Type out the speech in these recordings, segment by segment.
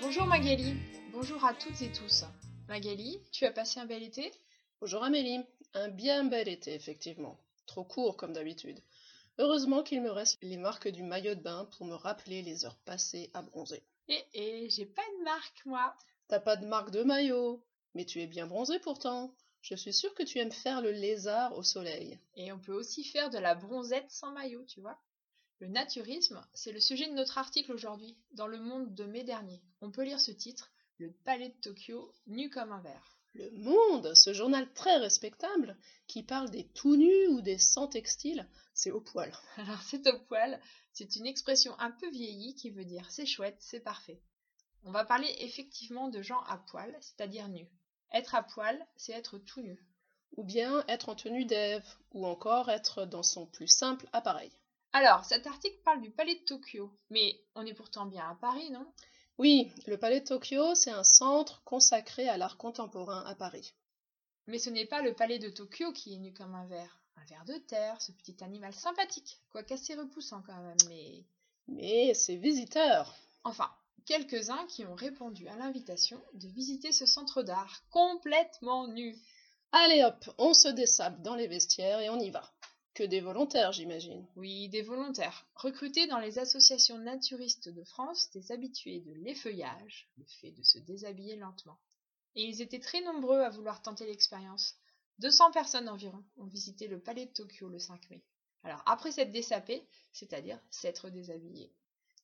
Bonjour Magali, bonjour à toutes et tous. Magali, tu as passé un bel été? Bonjour Amélie, un bien bel été effectivement. Trop court comme d'habitude. Heureusement qu'il me reste les marques du maillot de bain pour me rappeler les heures passées à bronzer. Eh eh, j'ai pas de marque moi. T'as pas de marque de maillot, mais tu es bien bronzé pourtant. Je suis sûre que tu aimes faire le lézard au soleil. Et on peut aussi faire de la bronzette sans maillot, tu vois. Le naturisme, c'est le sujet de notre article aujourd'hui, dans le monde de mai dernier. On peut lire ce titre, Le palais de Tokyo, nu comme un verre. Le Monde, ce journal très respectable, qui parle des tout nus ou des sans textiles, c'est au poil. Alors c'est au poil, c'est une expression un peu vieillie qui veut dire c'est chouette, c'est parfait. On va parler effectivement de gens à poil, c'est-à-dire nus. Être à poil, c'est être tout nu. Ou bien être en tenue d'Ève, ou encore être dans son plus simple appareil. Alors, cet article parle du palais de Tokyo, mais on est pourtant bien à Paris, non? Oui, le palais de Tokyo, c'est un centre consacré à l'art contemporain à Paris. Mais ce n'est pas le palais de Tokyo qui est nu comme un verre. Un ver de terre, ce petit animal sympathique, quoique assez repoussant quand même, mais... Mais ses visiteurs Enfin, quelques-uns qui ont répondu à l'invitation de visiter ce centre d'art complètement nu. Allez hop, on se dessape dans les vestiaires et on y va. Que des volontaires, j'imagine. Oui, des volontaires, recrutés dans les associations naturistes de France, des habitués de l'effeuillage, le fait de se déshabiller lentement. Et ils étaient très nombreux à vouloir tenter l'expérience. 200 personnes environ ont visité le palais de Tokyo le 5 mai. Alors après s'être dessapé, c'est-à-dire s'être déshabillé.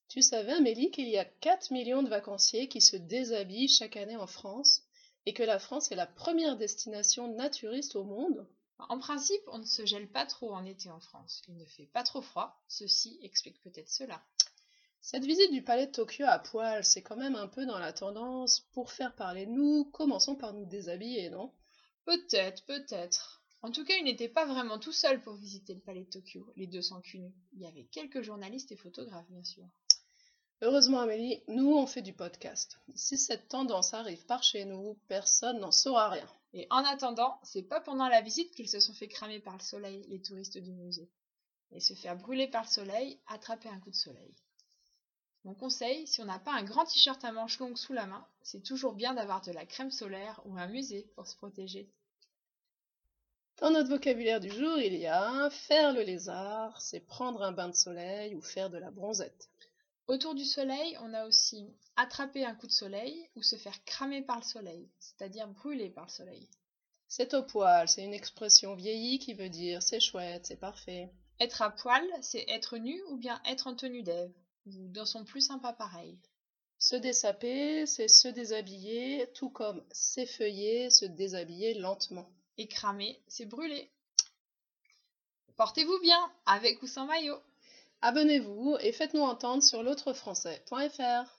Tu savais, Amélie, qu'il y a 4 millions de vacanciers qui se déshabillent chaque année en France et que la France est la première destination naturiste au monde? En principe, on ne se gèle pas trop en été en France. Il ne fait pas trop froid. Ceci explique peut-être cela. Cette visite du palais de Tokyo à poil, c'est quand même un peu dans la tendance. Pour faire parler de nous, commençons par nous déshabiller, non? Peut-être, peut-être. En tout cas, il n'était pas vraiment tout seul pour visiter le palais de Tokyo, les 200 cul Il y avait quelques journalistes et photographes, bien sûr. Heureusement, Amélie, nous, on fait du podcast. Si cette tendance arrive par chez nous, personne n'en saura rien. Et en attendant, c'est pas pendant la visite qu'ils se sont fait cramer par le soleil, les touristes du musée. Et se faire brûler par le soleil, attraper un coup de soleil. Mon conseil, si on n'a pas un grand t-shirt à manches longues sous la main, c'est toujours bien d'avoir de la crème solaire ou un musée pour se protéger. Dans notre vocabulaire du jour, il y a faire le lézard, c'est prendre un bain de soleil ou faire de la bronzette. Autour du soleil, on a aussi attraper un coup de soleil ou se faire cramer par le soleil, c'est-à-dire brûler par le soleil. C'est au poil, c'est une expression vieillie qui veut dire c'est chouette, c'est parfait. Être à poil, c'est être nu ou bien être en tenue d'Ève, ou dans son plus sympa pareil. Se dessaper, c'est se déshabiller, tout comme s'effeuiller, se déshabiller lentement. Et cramer, c'est brûler. Portez-vous bien, avec ou sans maillot. Abonnez-vous et faites-nous entendre sur l'autrefrançais.fr.